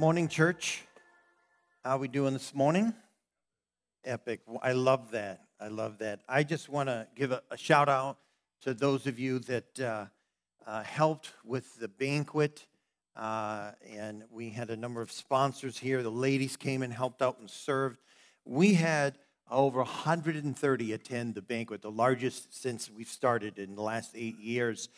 Morning, church. How we doing this morning? Epic. I love that. I love that. I just want to give a, a, shout out to those of you that uh, uh, helped with the banquet. Uh, and we had a number of sponsors here. The ladies came and helped out and served. We had over 130 attend the banquet, the largest since we've started in the last eight years.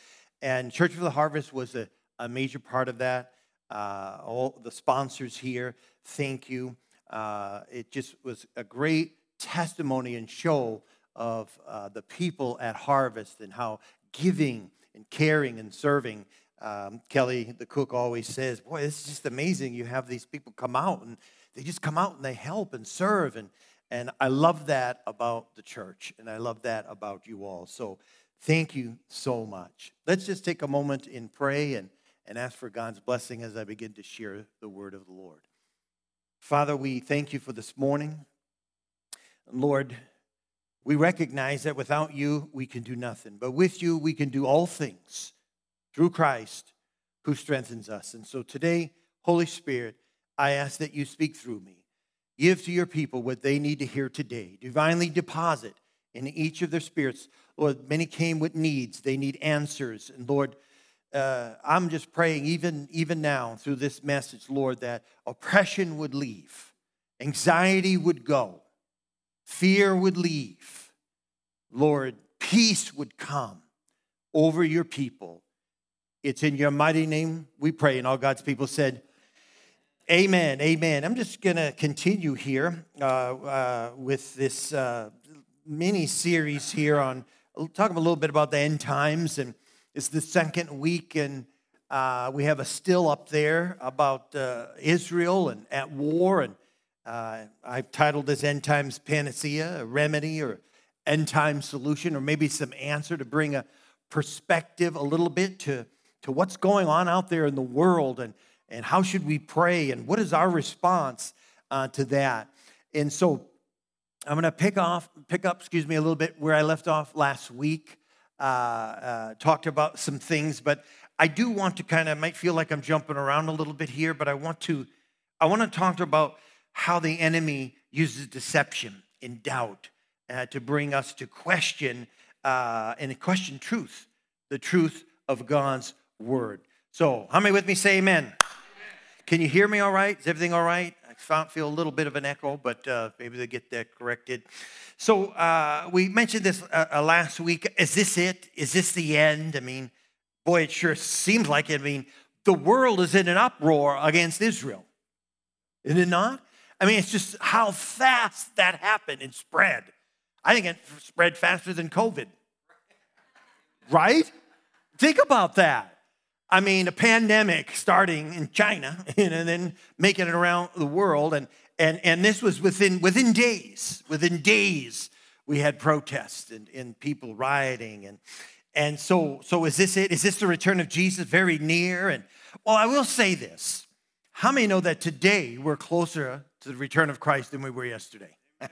And Church of the Harvest was a, a major part of that uh, all the sponsors here, thank you. Uh, it just was a great testimony and show of uh, the people at Harvest and how giving and caring and serving. Um, Kelly, the cook, always says, Boy, this is just amazing. You have these people come out and they just come out and they help and serve. And, and I love that about the church and I love that about you all. So thank you so much. Let's just take a moment and pray and and ask for God's blessing as I begin to share the word of the Lord. Father, we thank you for this morning. Lord, we recognize that without you, we can do nothing, but with you, we can do all things through Christ who strengthens us. And so today, Holy Spirit, I ask that you speak through me. Give to your people what they need to hear today. Divinely deposit in each of their spirits. Lord, many came with needs, they need answers. And Lord, uh, I'm just praying, even, even now through this message, Lord, that oppression would leave, anxiety would go, fear would leave. Lord, peace would come over your people. It's in your mighty name we pray. And all God's people said, Amen. Amen. I'm just going to continue here uh, uh, with this uh, mini series here on talking a little bit about the end times and it's the second week, and uh, we have a still up there about uh, Israel and at war. And uh, I've titled this End Times Panacea, a remedy or end time solution, or maybe some answer to bring a perspective a little bit to, to what's going on out there in the world and, and how should we pray and what is our response uh, to that. And so I'm going to pick off, pick up, excuse me, a little bit where I left off last week. Uh, uh, talked about some things, but I do want to kind of might feel like I'm jumping around a little bit here, but I want to I want to talk about how the enemy uses deception and doubt uh, to bring us to question uh, and question truth, the truth of God's word. So, how many with me say amen? amen? Can you hear me all right? Is everything all right? Feel a little bit of an echo, but uh, maybe they get that corrected. So uh, we mentioned this uh, uh, last week. Is this it? Is this the end? I mean, boy, it sure seems like it. I mean, the world is in an uproar against Israel. Is it not? I mean, it's just how fast that happened and spread. I think it spread faster than COVID. Right? Think about that. I mean, a pandemic starting in China and then making it around the world. And, and, and this was within, within days, within days, we had protests and, and people rioting. And, and so, so is this it? Is this the return of Jesus very near? And well, I will say this. How many know that today we're closer to the return of Christ than we were yesterday?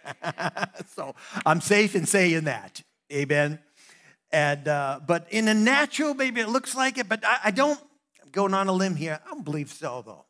so I'm safe in saying that. Amen. And uh, but in a natural, maybe it looks like it, but I, I don't. I'm going on a limb here. I don't believe so, though.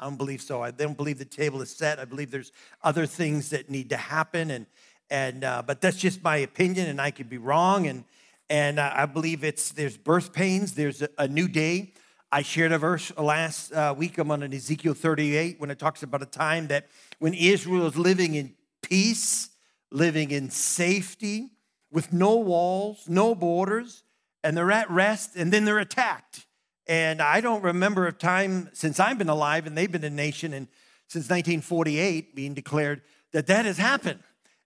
I don't believe so. I don't believe the table is set. I believe there's other things that need to happen, and and uh, but that's just my opinion, and I could be wrong. And and uh, I believe it's there's birth pains. There's a, a new day. I shared a verse last uh, week. I'm on an Ezekiel 38 when it talks about a time that when Israel is living in peace, living in safety, with no walls, no borders, and they're at rest, and then they're attacked. And I don't remember a time since I've been alive and they've been a nation and since 1948 being declared that that has happened.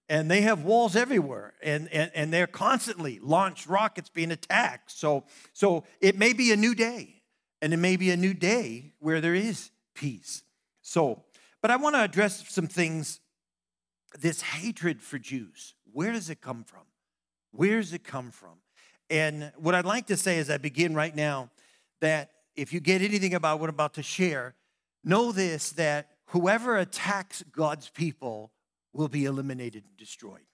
And they have walls everywhere, and, and, and they're constantly launched rockets being attacked. So, so it may be a new day, and it may be a new day where there is peace. So, but I want to address some things. This hatred for Jews, where does it come from? Where does it come from? And what I'd like to say as I begin right now, that if you get anything about what I'm about to share, know this that whoever attacks God's people will be eliminated and destroyed.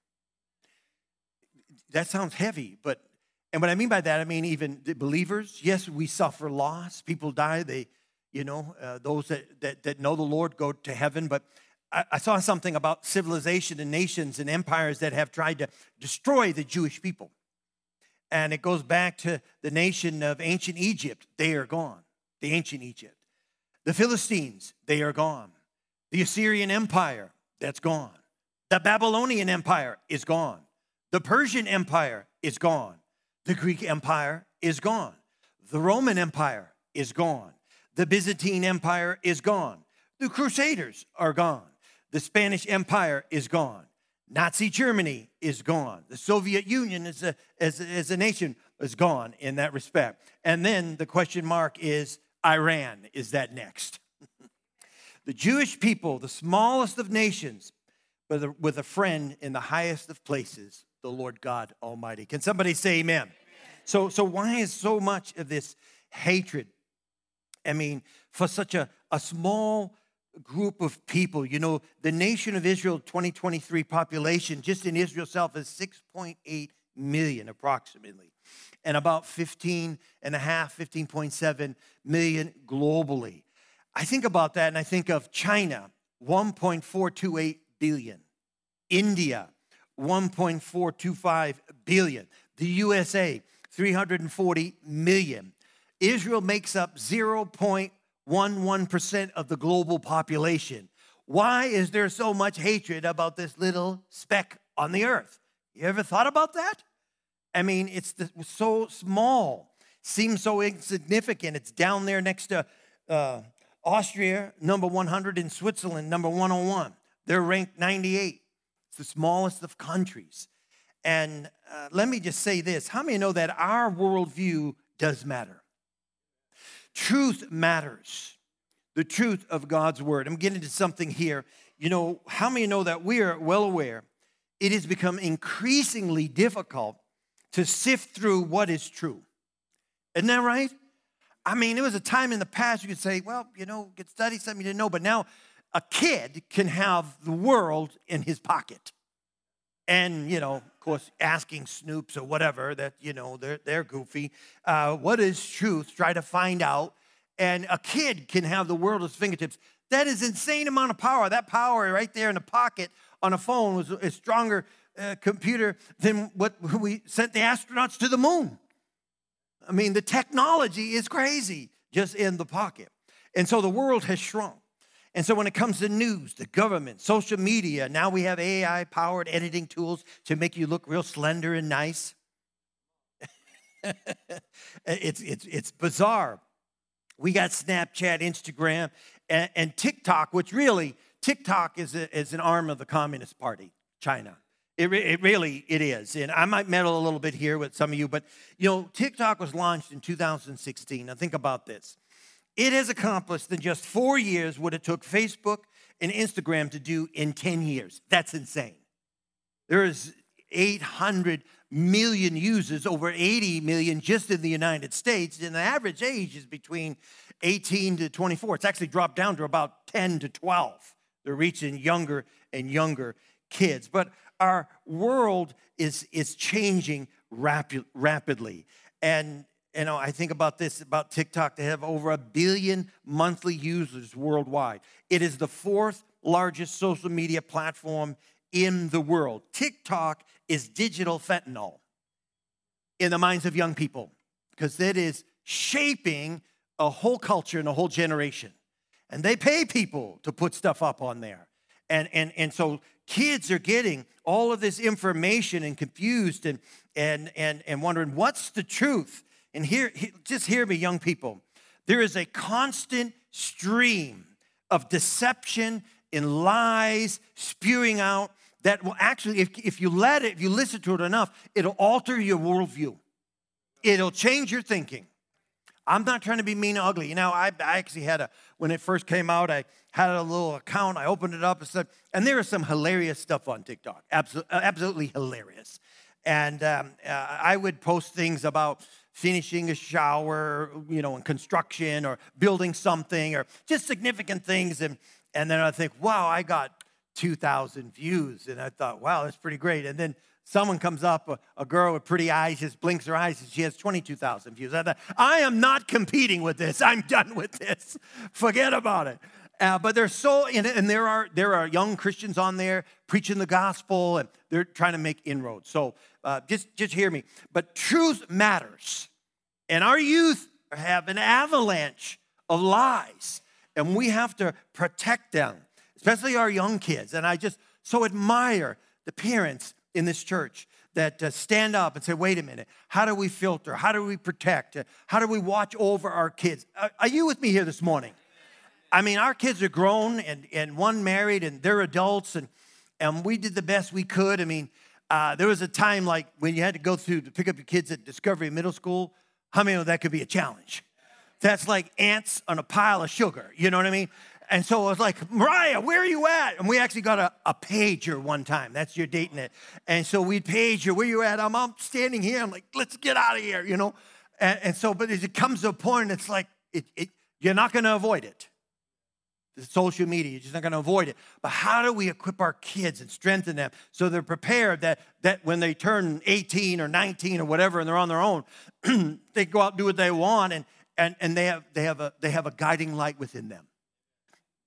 That sounds heavy, but and what I mean by that, I mean even the believers. Yes, we suffer loss. People die. They You know, uh, those that, that, that know the Lord go to heaven. But I, saw something about civilization and nations and empires that have tried to destroy the Jewish people. And it goes back to the nation of ancient Egypt. They are gone, the ancient Egypt. The Philistines, they are gone. The Assyrian Empire, that's gone. The Babylonian Empire is gone. The Persian Empire is gone. The Greek Empire is gone. The Roman Empire is gone. The Byzantine Empire is gone. The Crusaders are gone. The Spanish Empire is gone. Nazi Germany is gone. The Soviet Union as a, as, as a nation is gone in that respect. And then the question mark is Iran. Is that next? the Jewish people, the smallest of nations, but with a friend in the highest of places, the Lord God Almighty. Can somebody say amen? amen? So, so why is so much of this hatred? I mean, for such a, a small group of people, you know, the nation of Israel 2023 population just in Israel itself is 6.8 million approximately, and about 15 and a half, 15.7 million globally. I think about that and I think of China, 1.428 billion, India, 1.425 billion, the USA, 340 million. Israel makes up 0.11% of the global population. Why is there so much hatred about this little speck on the earth? You ever thought about that? I mean, it's the, so small, seems so insignificant. It's down there next to uh, Austria, number 100, in Switzerland, number 101. They're ranked 98. It's the smallest of countries. And uh, let me just say this how many know that our worldview does matter? Truth matters. The truth of God's word. I'm getting to something here. You know, how many know that we are well aware it has become increasingly difficult to sift through what is true. Isn't that right? I mean, there was a time in the past you could say, well, you know, get study something you didn't know, but now a kid can have the world in his pocket. And, you know, course, asking Snopes or whatever that, you know, they're, they're goofy. Uh, what is truth? Try to find out. And a kid can have the world at his fingertips. That is insane amount of power. That power right there in the pocket on a phone was a stronger uh, computer than what we sent the astronauts to the moon. I mean, the technology is crazy just in the pocket. And so the world has shrunk. And so when it comes to news, the government, social media, now we have AI powered editing tools to make you look real slender and nice. it's, it's, it's bizarre. We got Snapchat, Instagram, and, and TikTok, which really TikTok is, a, is an arm of the Communist Party, China. It, re, it really it is, and I might meddle a little bit here with some of you, but you know, TikTok was launched in 2016. Now think about this: it has accomplished in just four years what it took Facebook and Instagram to do in 10 years. That's insane. There is 800 million users, over 80 million just in the United States, and the average age is between 18 to 24. It's actually dropped down to about 10 to 12. They're reaching younger and younger kids. But our world is, is changing rapid, rapidly. And you know, I think about this about TikTok. They have over a billion monthly users worldwide. It is the fourth largest social media platform in the world. TikTok is digital fentanyl in the minds of young people because it is shaping a whole culture and a whole generation and they pay people to put stuff up on there. And, and, and so kids are getting all of this information and confused and, and, and, and wondering what's the truth. And here, just hear me, young people. There is a constant stream of deception and lies spewing out that will actually, if, if you let it, if you listen to it enough, it'll alter your worldview. It'll change your thinking. I'm not trying to be mean or ugly. You know, I, I actually had a, when it first came out, I had a little account. I opened it up and said, and there is some hilarious stuff on TikTok. Absolutely, absolutely hilarious. And um, uh, I would post things about finishing a shower, you know, in construction or building something or just significant things. And, and then I think, wow, I got 2,000 views. And I thought, wow, that's pretty great. And then someone comes up, a, a, girl with pretty eyes, just blinks her eyes, and she has 22,000 views. I, thought, I am not competing with this. I'm done with this. Forget about it. Uh, but there's so, and, and there are there are young Christians on there preaching the gospel, and they're trying to make inroads. So uh, just just hear me. But truth matters, and our youth have an avalanche of lies, and we have to protect them, especially our young kids. And I just so admire the parents in this church that uh, stand up and say, wait a minute, how do we filter? How do we protect? How do we watch over our kids? Are, are you with me here this morning? I mean, our kids are grown and, and one married and they're adults, and, and we did the best we could. I mean, uh, there was a time like when you had to go through to pick up your kids at Discovery Middle School. How many of that could be a challenge? That's like ants on a pile of sugar. You know what I mean? And so I was like, Mariah, where are you at? And we actually got a, a pager one time. That's your dating it. And so we'd page you, where you at? I'm, I'm standing here. I'm like, let's get out of here, you know? And, and so, but as it comes to a point, it's like, it, it, you're not going to avoid it. Social media, you're just not going to avoid it. But how do we equip our kids and strengthen them so they're prepared that, that when they turn 18 or 19 or whatever and they're on their own, they go out and do what they want and, and, and they, have, they, have a, they have a guiding light within them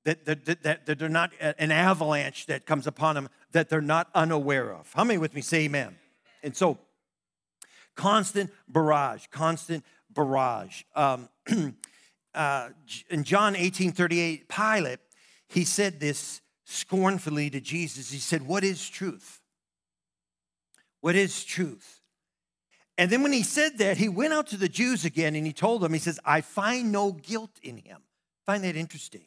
that, that, that, that they're not an avalanche that comes upon them that they're not unaware of. How many with me say amen? And so, constant barrage, constant barrage. Um, uh, in John 18 38, Pilate, he said this scornfully to Jesus. He said, What is truth? What is truth? And then when he said that, he went out to the Jews again and he told them, He says, I find no guilt in him. find that interesting.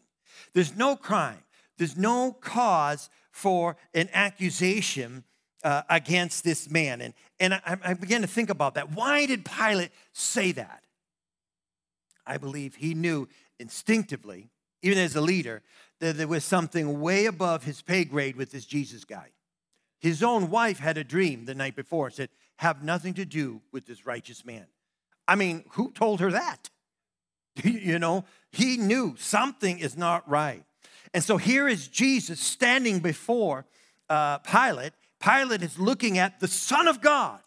There's no crime, there's no cause for an accusation uh, against this man. And, and I, I began to think about that. Why did Pilate say that? I believe he knew instinctively, even as a leader, that there was something way above his pay grade with this Jesus guy. His own wife had a dream the night before and said, Have nothing to do with this righteous man. I mean, who told her that? you know, he knew something is not right. And so here is Jesus standing before uh, Pilate. Pilate is looking at the Son of God,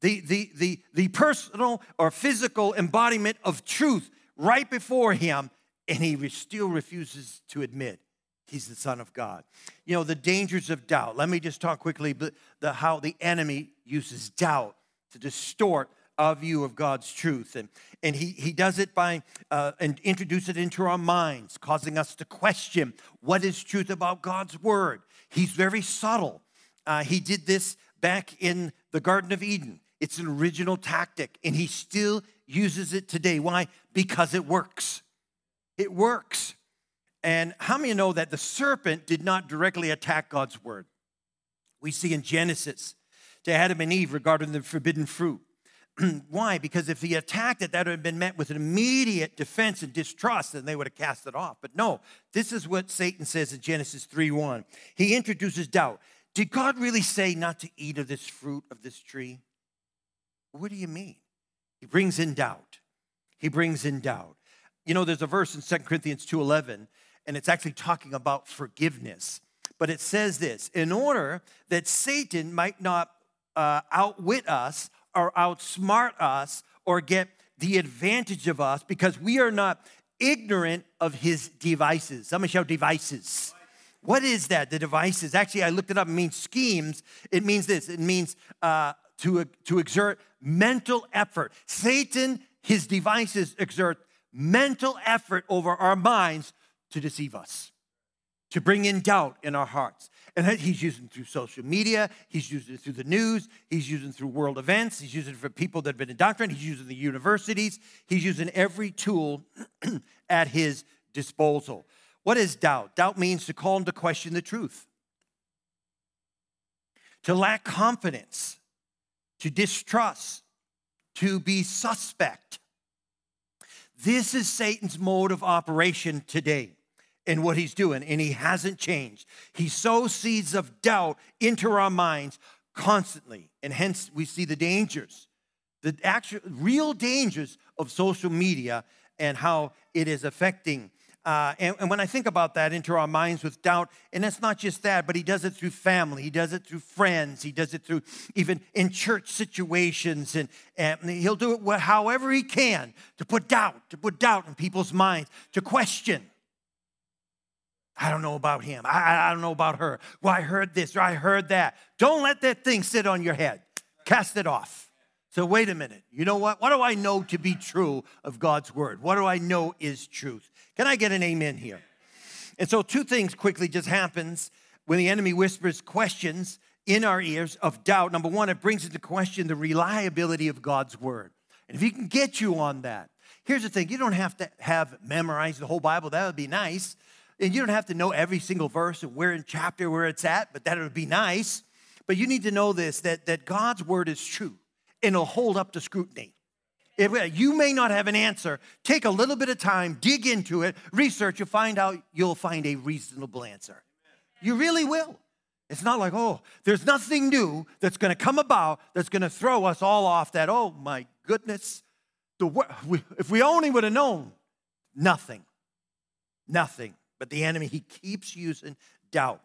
the, the, the, the personal or physical embodiment of truth right before him, and he still refuses to admit he's the Son of God. You know, the dangers of doubt. Let me just talk quickly the, the how the enemy uses doubt to distort our view of God's truth. And, and he, he does it by uh, and introduce it into our minds, causing us to question what is truth about God's word. He's very subtle. Uh, he did this back in the Garden of Eden. It's an original tactic, and he still uses it today. Why? Because it works. It works. And how many know that the serpent did not directly attack God's word? We see in Genesis to Adam and Eve regarding the forbidden fruit. Why? Because if he attacked it, that would have been met with an immediate defense and distrust, and they would have cast it off. But no, this is what Satan says in Genesis 3:1. He introduces doubt. Did God really say not to eat of this fruit of this tree? What do you mean? He brings in doubt. He brings in doubt. You know, there's a verse in 2 Corinthians 2:11, and it's actually talking about forgiveness. But it says this: in order that Satan might not uh, outwit us or outsmart us or get the advantage of us because we are not ignorant of his devices. Somebody shout devices. What is that? The devices. Actually, I looked it up. It means schemes. It means this. It means uh, to, to exert mental effort. Satan, his devices exert mental effort over our minds to deceive us, to bring in doubt in our hearts. And he's using through social media, he's using through the news, he's using through world events, he's using for people that have been indoctrinated, he's using the universities, he's using every tool at his disposal. What is doubt? Doubt means to call into question the truth, to lack confidence, to distrust, to be suspect. This is Satan's mode of operation today and what he's doing, and he hasn't changed. He sows seeds of doubt into our minds constantly, and hence we see the dangers, the actual real dangers of social media and how it is affecting Uh, and, and, when I think about that, into our minds with doubt, and it's not just that, but he does it through family, he does it through friends, he does it through even in church situations, and, and he'll do it however he can to put doubt, to put doubt in people's minds, to question. I don't know about him. I, I don't know about her. Well, I heard this or I heard that. Don't let that thing sit on your head. Cast it off. So, wait a minute. You know what? What do I know to be true of God's word? What do I know is truth? Can I get an amen here? And so two things quickly just happens when the enemy whispers questions in our ears of doubt. Number one, it brings into question the reliability of God's word. And if he can get you on that, here's the thing you don't have to have memorized the whole Bible, that would be nice. And you don't have to know every single verse and where in chapter where it's at, but that would be nice. But you need to know this that, that God's word is true and it'll hold up to scrutiny. If uh, you may not have an answer, take a little bit of time, dig into it, research, you'll find out you'll find a reasonable answer. You really will. It's not like, oh, there's nothing new that's going to come about that's going to throw us all off that, oh my goodness. The, if we only would have known, nothing. Nothing. But the enemy, he keeps using doubt.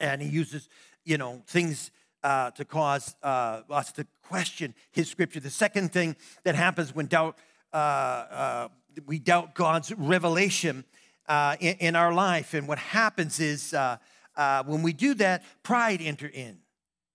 And he uses, you know, things uh, to cause uh, us to question his scripture. The second thing that happens when doubt, uh, uh we doubt God's revelation uh, in, in, our life, and what happens is uh, when we do that, pride enter in,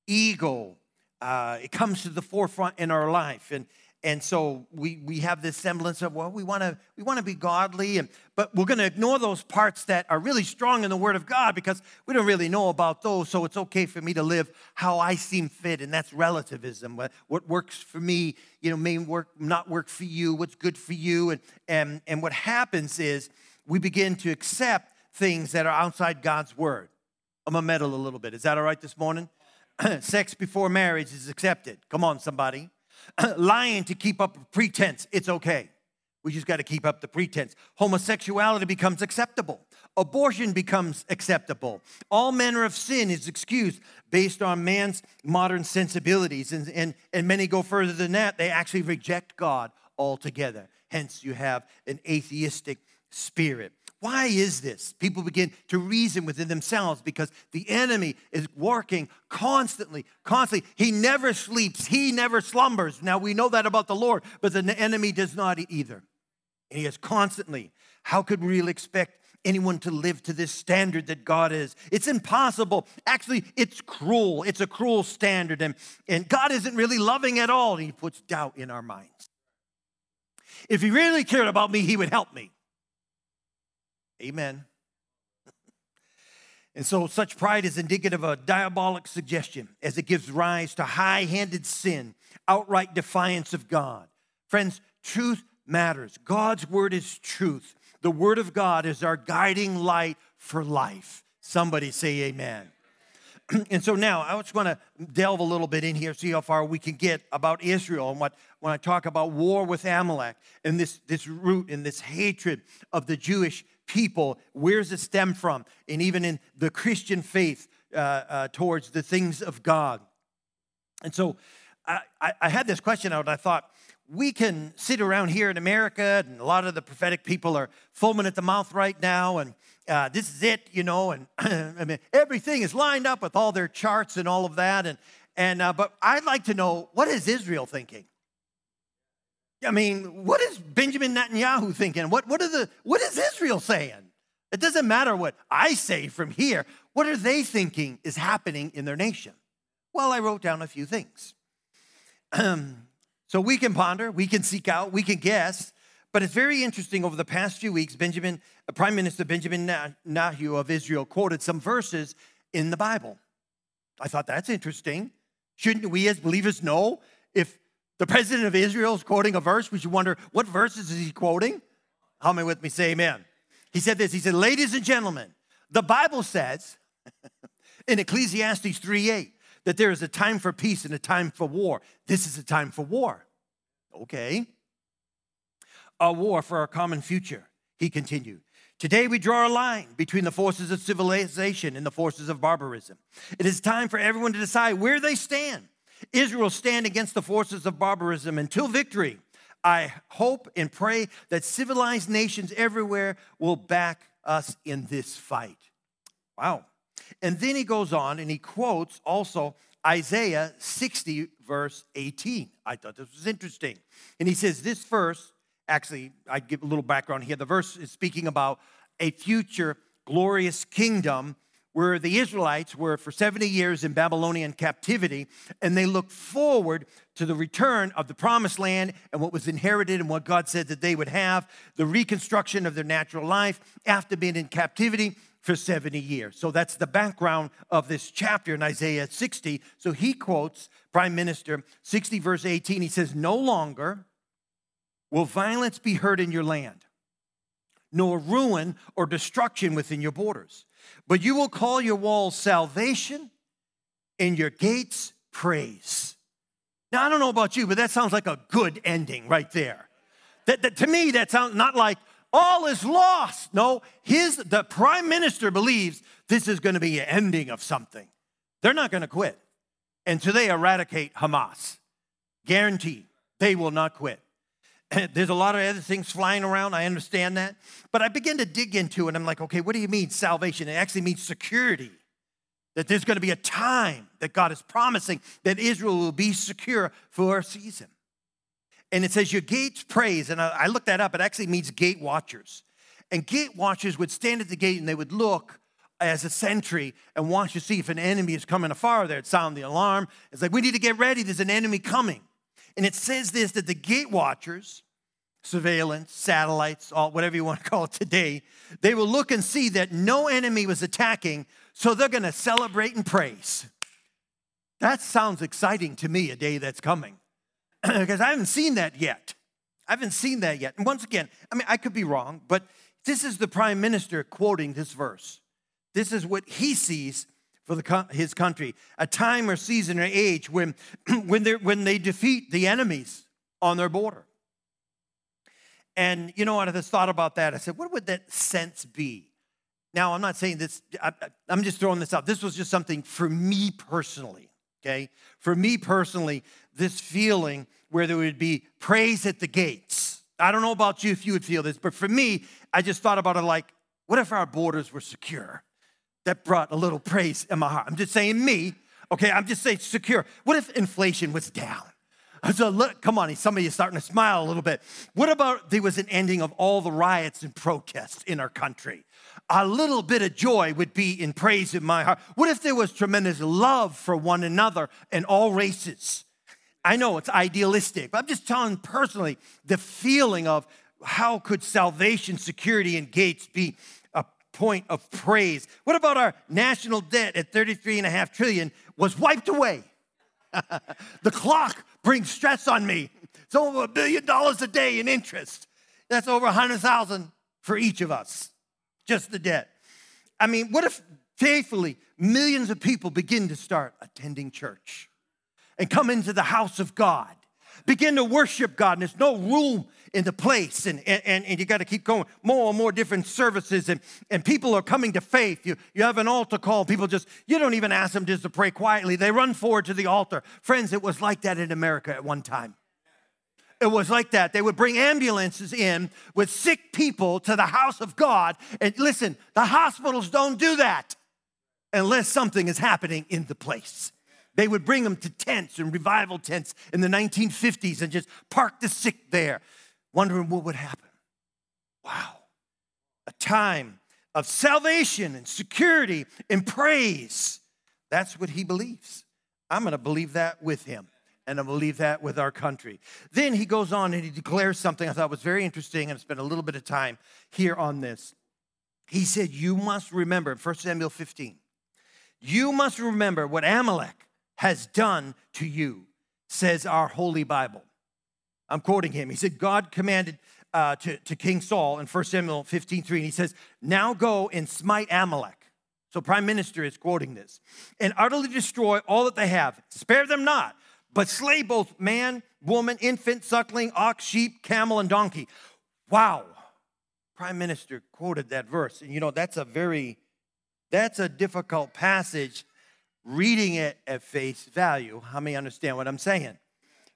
ego, it comes to the forefront in our life, and and so we, we have this semblance of well we want to we want to be godly and but we're going to ignore those parts that are really strong in the word of god because we don't really know about those so it's okay for me to live how i seem fit and that's relativism. What, works for me you know may work not work for you what's good for you and and and what happens is we begin to accept things that are outside god's word. I'm gonna meddle a little bit. Is that all right this morning? Sex before marriage is accepted. Come on somebody lying to keep up pretense, it's okay. We just got to keep up the pretense. Homosexuality becomes acceptable. Abortion becomes acceptable. All manner of sin is excused based on man's modern sensibilities. And, and, and many go further than that. They actually reject God altogether. Hence, you have an atheistic spirit. Why is this? People begin to reason within themselves because the enemy is working constantly, constantly. He never sleeps, he never slumbers. Now we know that about the Lord, but the enemy does not either. And he is constantly. How could we really expect anyone to live to this standard that God is? It's impossible. Actually, it's cruel. It's a cruel standard. And, and God isn't really loving at all. He puts doubt in our minds. If he really cared about me, he would help me. Amen. And so, such pride is indicative of a diabolic suggestion as it gives rise to high handed sin, outright defiance of God. Friends, truth matters. God's word is truth. The word of God is our guiding light for life. Somebody say amen. and so now I just want to delve a little bit in here, see how far we can get about Israel and what when I talk about war with Amalek and this, this root and this hatred of the Jewish people, where does it stem from? And even in the Christian faith uh, uh, towards the things of God. And so I, I, had this question out, I thought, we can sit around here in America, and a lot of the prophetic people are foaming at the mouth right now, and uh, this is it, you know, and I mean, everything is lined up with all their charts and all of that. And, and uh, but I'd like to know what is Israel thinking? I mean, what is Benjamin Netanyahu thinking? What, what, are the, what is Israel saying? It doesn't matter what I say from here. What are they thinking is happening in their nation? Well, I wrote down a few things. so we can ponder, we can seek out, we can guess. But it's very interesting over the past few weeks, Benjamin, uh, Prime Minister Benjamin Netanyahu of Israel quoted some verses in the Bible. I thought that's interesting. Shouldn't we as believers know if the president of Israel is quoting a verse. We should wonder what verses is he quoting? How many with me? Say amen. He said this. He said, Ladies and gentlemen, the Bible says in Ecclesiastes 3 8 that there is a time for peace and a time for war. This is a time for war. Okay. A war for our common future, he continued. Today, we draw a line between the forces of civilization and the forces of barbarism. It is time for everyone to decide where they stand Israel stand against the forces of barbarism until victory. I hope and pray that civilized nations everywhere will back us in this fight. Wow. And then he goes on and he quotes also Isaiah 60, verse 18. I thought this was interesting. And he says, This verse, actually, I give a little background here. The verse is speaking about a future glorious kingdom where the Israelites were for 70 years in Babylonian captivity, and they looked forward to the return of the promised land and what was inherited and what God said that they would have, the reconstruction of their natural life after being in captivity for 70 years. So that's the background of this chapter in Isaiah 60. So he quotes Prime Minister 60, verse 18. He says, No longer will violence be heard in your land, nor ruin or destruction within your borders. But you will call your walls salvation and your gates praise. Now, I don't know about you, but that sounds like a good ending right there. That, that to me, that sounds not like, all is lost. No, his the prime minister believes this is going to be an ending of something. They're not going to quit until they eradicate Hamas. Guaranteed, they will not quit. There's a lot of other things flying around. I understand that. But I begin to dig into it. I'm like, okay, what do you mean salvation? It actually means security. That there's going to be a time that God is promising that Israel will be secure for a season and it says your gates praise. And I, I looked that up. It actually means gate watchers. And gate watchers would stand at the gate and they would look as a sentry and watch to see if an enemy is coming afar. They'd sound the alarm. It's like, we need to get ready. There's an enemy coming. And it says this that the gate watchers, surveillance, satellites, all, whatever you want to call it today, they will look and see that no enemy was attacking, so they're going to celebrate and praise. That sounds exciting to me, a day that's coming because I haven't seen that yet. I haven't seen that yet. And once again, I mean, I could be wrong, but this is the prime minister quoting this verse. This is what he sees for the, his country a time or season or age when, when, when they defeat the enemies on their border. And you know what? I just thought about that. I said, what would that sense be? Now, I'm not saying this, I, I'm just throwing this out. This was just something for me personally, okay? For me personally, this feeling where there would be praise at the gates. I don't know about you if you would feel this, but for me, I just thought about it like, what if our borders were secure? That brought a little praise in my heart. I'm just saying me, okay? I'm just saying secure. What if inflation was down? So look, come on, some of you starting to smile a little bit. What about there was an ending of all the riots and protests in our country? A little bit of joy would be in praise in my heart. What if there was tremendous love for one another and all races? I know it's idealistic, but I'm just telling personally the feeling of how could salvation, security, and gates be a point of praise? What about our national debt at 33 and a half trillion was wiped away? The clock brings stress on me. It's over a billion dollars a day in interest. That's over a hundred thousand for each of us, just the debt. I mean, what if faithfully millions of people begin to start attending church? and come into the house of God. Begin to worship God, and there's no room in the place, and, and, and you got to keep going. More and more different services, and, and people are coming to faith. You, you have an altar call, people just, you don't even ask them just to pray quietly. They run forward to the altar. Friends, it was like that in America at one time. It was like that. They would bring ambulances in with sick people to the house of God. And listen, the hospitals don't do that unless something is happening in the place. They would bring them to tents and revival tents in the 1950s and just park the sick there, wondering what would happen. Wow. A time of salvation and security and praise. That's what he believes. I'm going to believe that with him, and I believe that with our country. Then he goes on and he declares something I thought was very interesting, and I spent a little bit of time here on this. He said, You must remember, 1 Samuel 15, you must remember what Amalek has done to you, says our Holy Bible. I'm quoting him. He said, God commanded uh, to, to King Saul in 1 Samuel 15 3, and he says, Now go and smite Amalek. So, Prime Minister is quoting this, and utterly destroy all that they have. Spare them not, but slay both man, woman, infant, suckling, ox, sheep, camel, and donkey. Wow. Prime Minister quoted that verse. And you know, that's a very, that's a difficult passage reading it at face value. How many understand what I'm saying?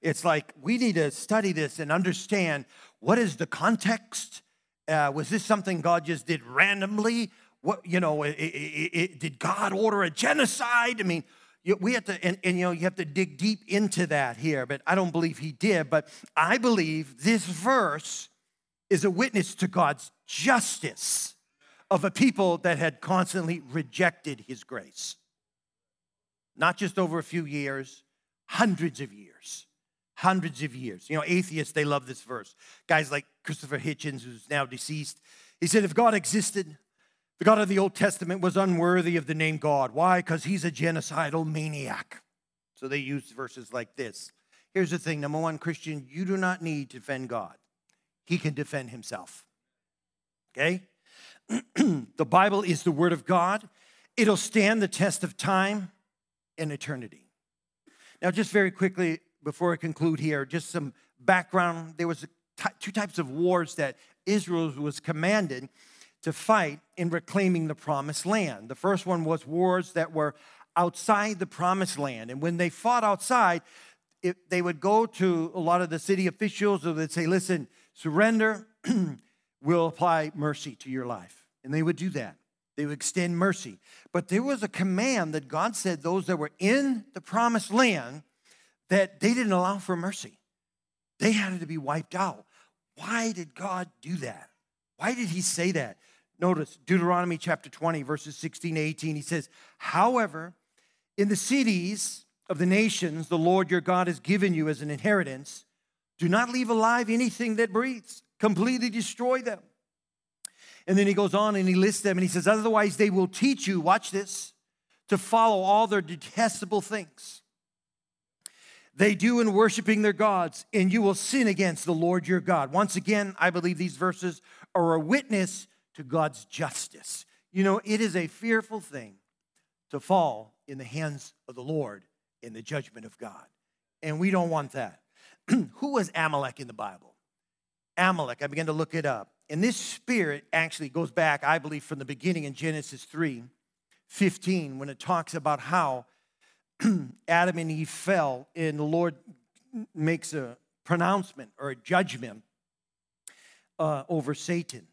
It's like we need to study this and understand what is the context. Uh, was this something God just did randomly? What you know? It, it, it, did God order a genocide? I mean, we have to, and, and you know, you have to dig deep into that here. But I don't believe He did. But I believe this verse is a witness to God's justice of a people that had constantly rejected His grace. Not just over a few years, hundreds of years hundreds of years. You know, atheists, they love this verse. Guys like Christopher Hitchens, who's now deceased, he said, If God existed, the God of the Old Testament was unworthy of the name God. Why? Because he's a genocidal maniac. So they use verses like this. Here's the thing number one, Christian, you do not need to defend God, he can defend himself. Okay? the Bible is the Word of God, it'll stand the test of time and eternity. Now, just very quickly, before I conclude here, just some background. There was two types of wars that Israel was commanded to fight in reclaiming the promised land. The first one was wars that were outside the promised land. And when they fought outside, it, they would go to a lot of the city officials and they'd say, listen, surrender, we'll apply mercy to your life. And they would do that. They would extend mercy. But there was a command that God said those that were in the promised land that they didn't allow for mercy. They had to be wiped out. Why did God do that? Why did he say that? Notice Deuteronomy chapter 20, verses 16 to 18. He says, However, in the cities of the nations the Lord your God has given you as an inheritance, do not leave alive anything that breathes, completely destroy them. And then he goes on and he lists them and he says, Otherwise, they will teach you, watch this, to follow all their detestable things they do in worshiping their gods, and you will sin against the Lord your God. Once again, I believe these verses are a witness to God's justice. You know, it is a fearful thing to fall in the hands of the Lord in the judgment of God. And we don't want that. Who was Amalek in the Bible? Amalek, I began to look it up. And this spirit actually goes back, I believe, from the beginning in Genesis 3 15, when it talks about how Adam and Eve fell, and the Lord makes a pronouncement or a judgment uh, over Satan.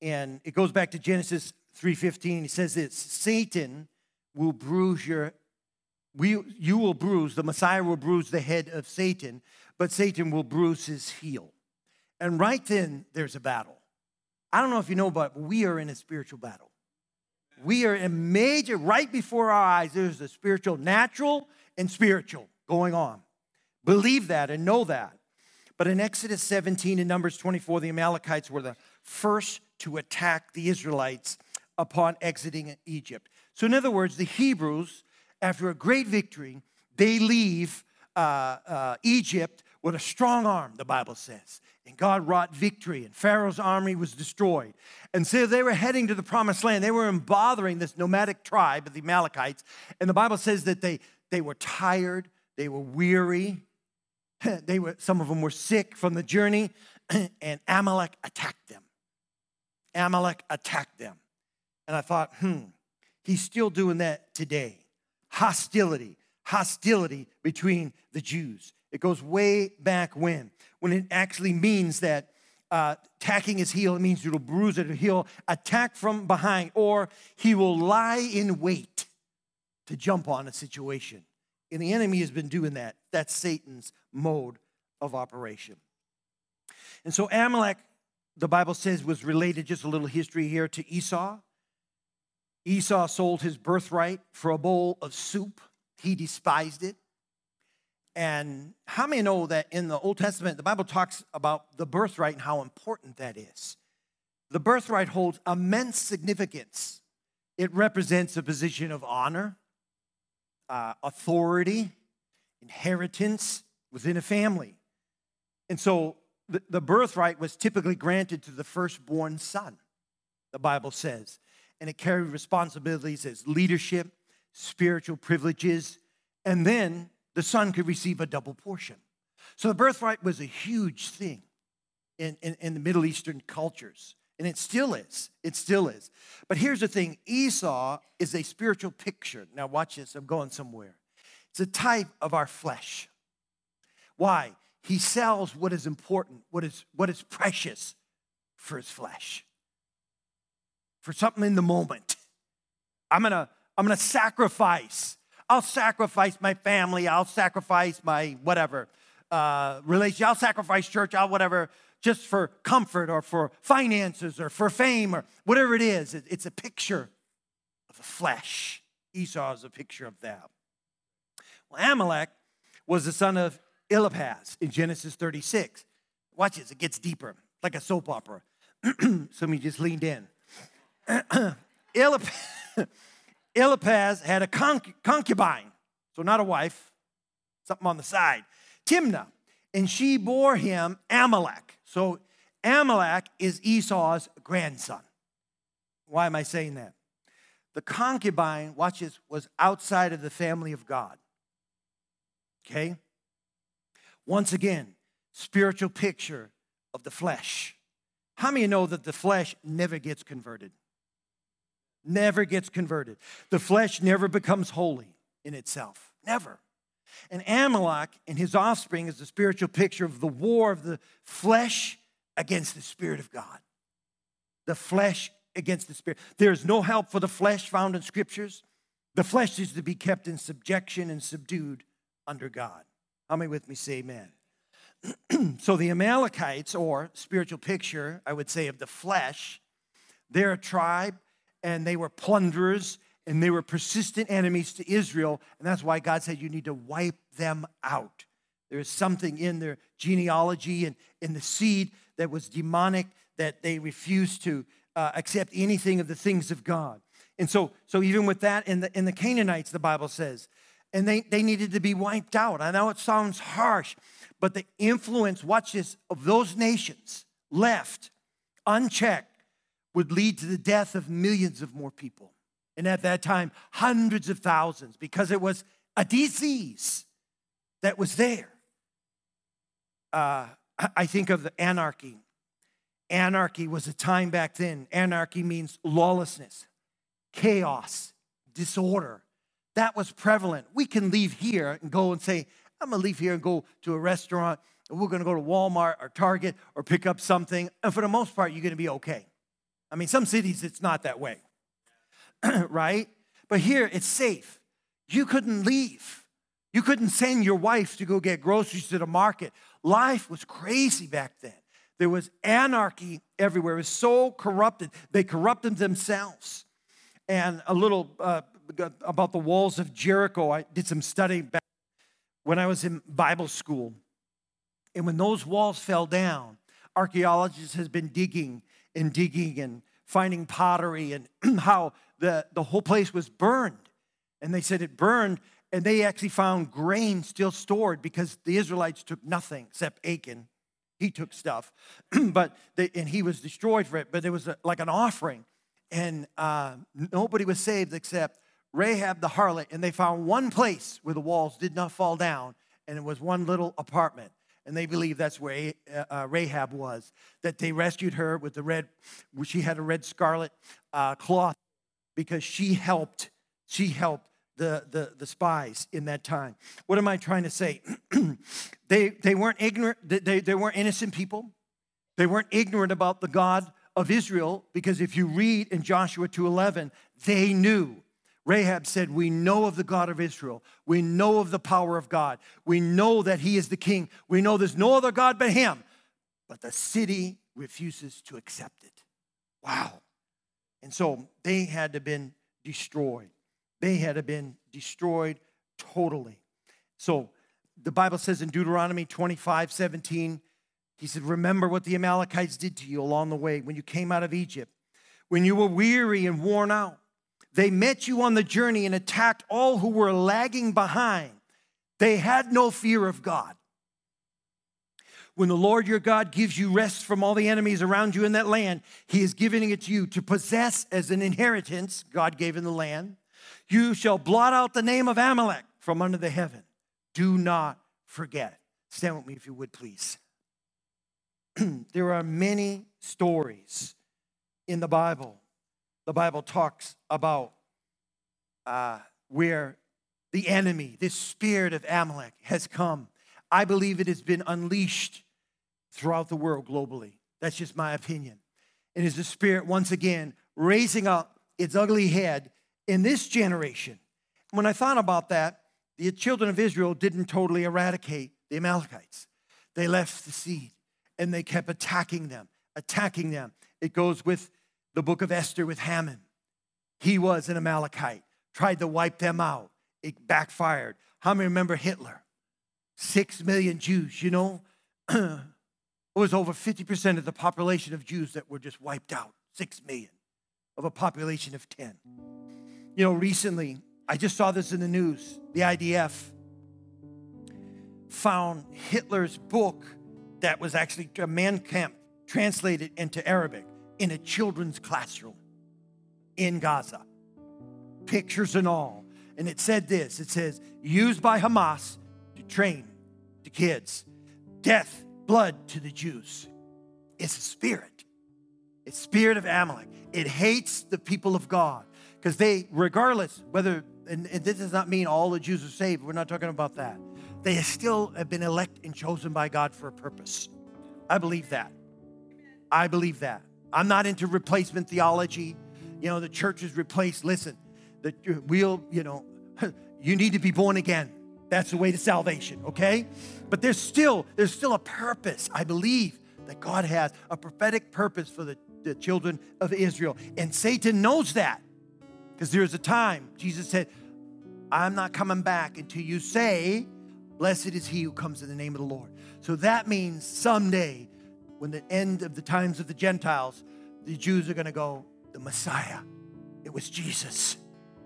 And it goes back to Genesis 3:15. He says this: Satan will bruise your we, you will bruise, the Messiah will bruise the head of Satan, but Satan will bruise his heel. And right then, there's a battle. I don't know if you know, but we are in a spiritual battle. We are in major, right before our eyes, there's a spiritual, natural and spiritual going on. Believe that and know that. But in Exodus 17 and Numbers 24, the Amalekites were the first to attack the Israelites upon exiting Egypt. So, in other words, the Hebrews, after a great victory, they leave uh, uh, Egypt with a strong arm, the Bible says. And God wrought victory, and Pharaoh's army was destroyed. And so they were heading to the promised land. They were bothering this nomadic tribe of the Amalekites. And the Bible says that they, they were tired, they were weary, they were, some of them were sick from the journey, and Amalek attacked them. Amalek attacked them. And I thought, hmm, he's still doing that today. Hostility, hostility between the Jews. It goes way back when, when it actually means that uh, attacking his heel, it means you'll bruise it, he'll attack from behind, or he will lie in wait to jump on a situation. And the enemy has been doing that. That's Satan's mode of operation. And so Amalek, the Bible says, was related, just a little history here, to Esau. Esau sold his birthright for a bowl of soup. He despised it. And how many know that in the Old Testament, the Bible talks about the birthright and how important that is? The birthright holds immense significance. It represents a position of honor, uh, authority, inheritance within a family. And so the, the birthright was typically granted to the firstborn son, the Bible says. And it carried responsibilities as leadership, spiritual privileges, and then the son could receive a double portion. So the birthright was a huge thing in, in, in, the Middle Eastern cultures. And it still is. It still is. But here's the thing Esau is a spiritual picture. Now, watch this. I'm going somewhere. It's a type of our flesh. Why? He sells what is important, what is, what is precious for his flesh, for something in the moment. I'm gonna, I'm gonna sacrifice. I'll sacrifice my family. I'll sacrifice my whatever uh, relation. I'll sacrifice church. I'll whatever just for comfort or for finances or for fame or whatever it is. It's a picture of the flesh. Esau is a picture of that. Well, Amalek was the son of Eliphaz in Genesis 36. Watch this, it gets deeper, like a soap opera. Some of just leaned in. Eliphaz, had a concubine, so not a wife, something on the side, Timnah, and she bore him Amalek. So Amalek is Esau's grandson. Why am I saying that? The concubine, watch this, was outside of the family of God. Okay? Once again, spiritual picture of the flesh. How many know that the flesh never gets converted? Never gets converted. The flesh never becomes holy in itself. Never. And Amalek and his offspring is the spiritual picture of the war of the flesh against the Spirit of God. The flesh against the Spirit. There is no help for the flesh found in scriptures. The flesh is to be kept in subjection and subdued under God. How many with me say amen? so the Amalekites, or spiritual picture, I would say, of the flesh, they're a tribe and they were plunderers and they were persistent enemies to Israel. And that's why God said you need to wipe them out. There is something in their genealogy and in the seed that was demonic that they refused to uh, accept anything of the things of God. And so, so even with that, in the, in the Canaanites, the Bible says, and they, they needed to be wiped out. I know it sounds harsh, but the influence, watch this, of those nations left unchecked would lead to the death of millions of more people. And at that time, hundreds of thousands, because it was a disease that was there. Uh, I think of the anarchy. Anarchy was a time back then. Anarchy means lawlessness, chaos, disorder. That was prevalent. We can leave here and go and say, I'm gonna leave here and go to a restaurant, and we're gonna go to Walmart or Target or pick up something. And for the most part, you're gonna be okay. I mean, some cities it's not that way. right? But here it's safe. You couldn't leave. You couldn't send your wife to go get groceries to the market. Life was crazy back then. There was anarchy everywhere. It was so corrupted. They corrupted themselves. And a little uh, about the walls of Jericho, I did some study back when I was in Bible school. And when those walls fell down, archaeologists has been digging and digging and finding pottery and how the, the whole place was burned. And they said it burned, and they actually found grain still stored because the Israelites took nothing except Achan. He took stuff, but they, and he was destroyed for it. But it was a, like an offering, and uh, nobody was saved except Rahab the harlot. And they found one place where the walls did not fall down, and it was one little apartment and they believe that's where uh, uh, Rahab was. That they rescued her with the red, she had a red scarlet uh, cloth because she helped. She helped the, the, the spies in that time. What am I trying to say? they, they weren't ignorant, they, they weren't innocent people. They weren't ignorant about the God of Israel because if you read in Joshua 2:11, they knew Rahab said, We know of the God of Israel. We know of the power of God. We know that He is the king. We know there's no other God but Him. But the city refuses to accept it. Wow. And so they had to have been destroyed. They had to have been destroyed totally. So the Bible says in Deuteronomy 25 17, He said, Remember what the Amalekites did to you along the way when you came out of Egypt, when you were weary and worn out they met you on the journey and attacked all who were lagging behind. They had no fear of God. When the Lord your God gives you rest from all the enemies around you in that land, He is giving it to you to possess as an inheritance, God gave in the land. You shall blot out the name of Amalek from under the heaven. Do not forget. Stand with me if you would, please. there are many stories in the Bible the Bible talks about uh, where the enemy, this spirit of Amalek, has come I believe it has been unleashed throughout the world globally. That's just my opinion. It is the Spirit once again raising up its ugly head in this generation. When I thought about that, the children of Israel didn't totally eradicate the Amalekites. They left the seed and they kept attacking them, attacking them. It goes with the book of Esther with Haman. He was an Amalekite, tried to wipe them out. It backfired. How many remember Hitler? Six million Jews, you know? it was over 50% of the population of Jews that were just wiped out. Six million of a population of 10. You know, recently, I just saw this in the news. The IDF found Hitler's book that was actually a Mein Kampf translated into Arabic in a children's classroom in Gaza. Pictures and all. And it said this it says, used by Hamas to train the kids, death, blood to the Jews. It's a spirit. It's spirit of Amalek. It hates the people of God because they, regardless whether, and, and this does not mean all the Jews are saved. We're not talking about that. They still have been elected and chosen by God for a purpose. I believe that. I believe that. I'm not into replacement theology. You know, the church is replaced. Listen, that we'll, you know, you need to be born again. That's the way to salvation, okay? But there's still, there's still a purpose, I believe, that God has, a prophetic purpose for the, the children of Israel. And Satan knows that. Because there's a time, Jesus said, I'm not coming back until you say, Blessed is he who comes in the name of the Lord. So that means someday, when the end of the times of the Gentiles, the Jews are going to go, The Messiah. It was Jesus.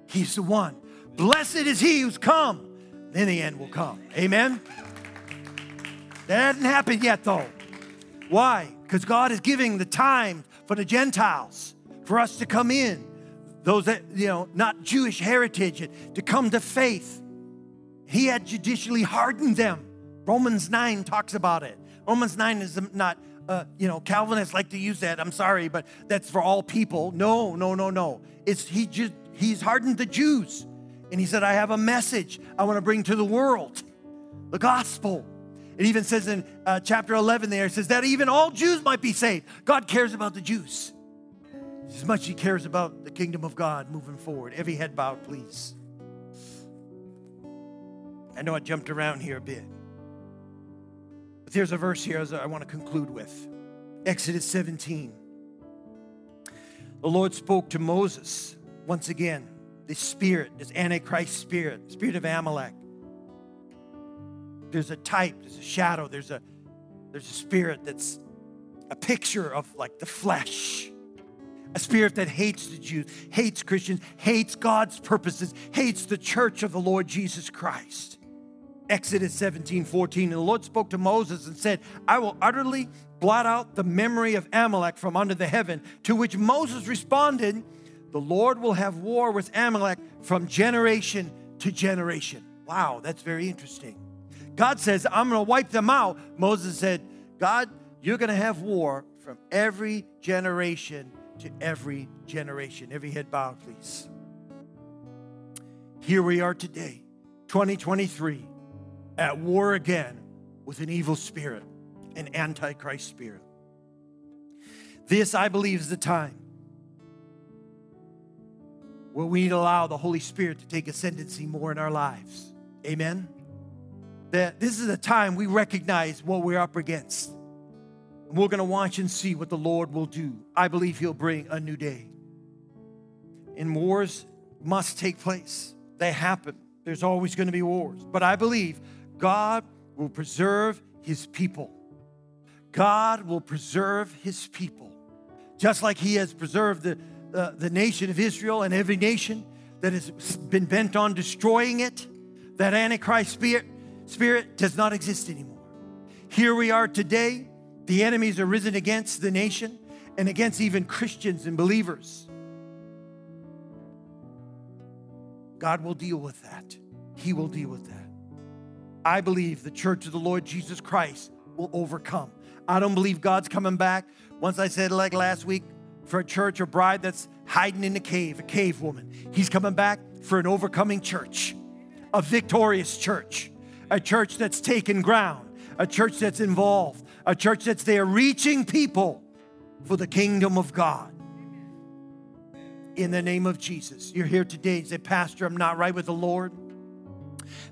He's the one. Blessed is he who's come. Then the end will come. Amen. That hasn't happened yet, though. Why? Because God is giving the time for the Gentiles, for us to come in, those that, you know, not Jewish heritage, to come to faith. He had judicially hardened them. Romans 9 talks about it. Romans 9 is not, uh, you know, Calvinists like to use that. I'm sorry, but that's for all people. No, no, no, no. It's he just he's hardened the Jews. And he said, I have a message I want to bring to the world the gospel. It even says in uh, chapter 11 there, it says that even all Jews might be saved. God cares about the Jews as much as he cares about the kingdom of God moving forward. Every head bowed, please. I know I jumped around here a bit. But there's a verse here I want to conclude with Exodus 17. The Lord spoke to Moses once again, this spirit, this Antichrist spirit, spirit of Amalek. There's a type, there's a shadow, there's a there's a spirit that's a picture of like the flesh. A spirit that hates the Jews, hates Christians, hates God's purposes, hates the church of the Lord Jesus Christ. Exodus 17, 14. And the Lord spoke to Moses and said, I will utterly blot out the memory of Amalek from under the heaven. To which Moses responded, The Lord will have war with Amalek from generation to generation. Wow, that's very interesting. God says, I'm going to wipe them out. Moses said, God, you're going to have war from every generation to every generation. Every head bowed, please. Here we are today, 2023 at war again with an evil spirit, an antichrist spirit. This, I believe, is the time where we need to allow the Holy Spirit to take ascendancy more in our lives. Amen. That this is a time we recognize what we're up against. And we're going to watch and see what the Lord will do. I believe He'll bring a new day. And wars must take place, they happen. There's always going to be wars. But I believe God will preserve his people. God will preserve his people. Just like he has preserved the, uh, the nation of Israel and every nation that has been bent on destroying it, that Antichrist spirit, spirit does not exist anymore. Here we are today. The enemies are risen against the nation and against even Christians and believers. God will deal with that. He will deal with that. I believe the church of the Lord Jesus Christ will overcome. I don't believe God's coming back. Once I said, like last week, for a church or bride that's hiding in a cave, a cave woman. He's coming back for an overcoming church, a victorious church, a church that's taken ground, a church that's involved, a church that's there reaching people for the kingdom of God. In the name of Jesus. You're here today. say, Pastor, I'm not right with the Lord.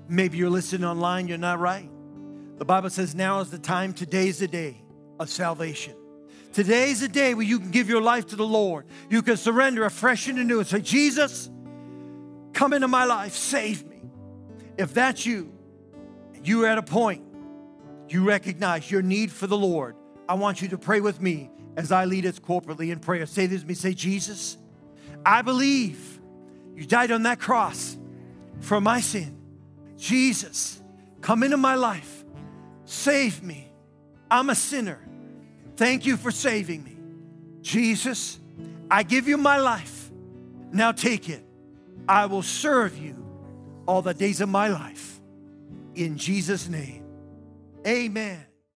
Maybe you're listening online, you're not right. The Bible says now is the time, today's the day of salvation. Today's the day where you can give your life to the Lord. You can surrender afresh and anew and say, Jesus, come into my life, save me. If that's you, you're at a point, you recognize your need for the Lord. I want you to pray with me as I lead us corporately in prayer. Say this to me, say, Jesus, I believe you died on that cross for my sin. Jesus, come into my life. Save me. I'm a sinner. Thank you for saving me. Jesus, I give you my life. Now take it. I will serve you all the days of my life. In Jesus' name, amen.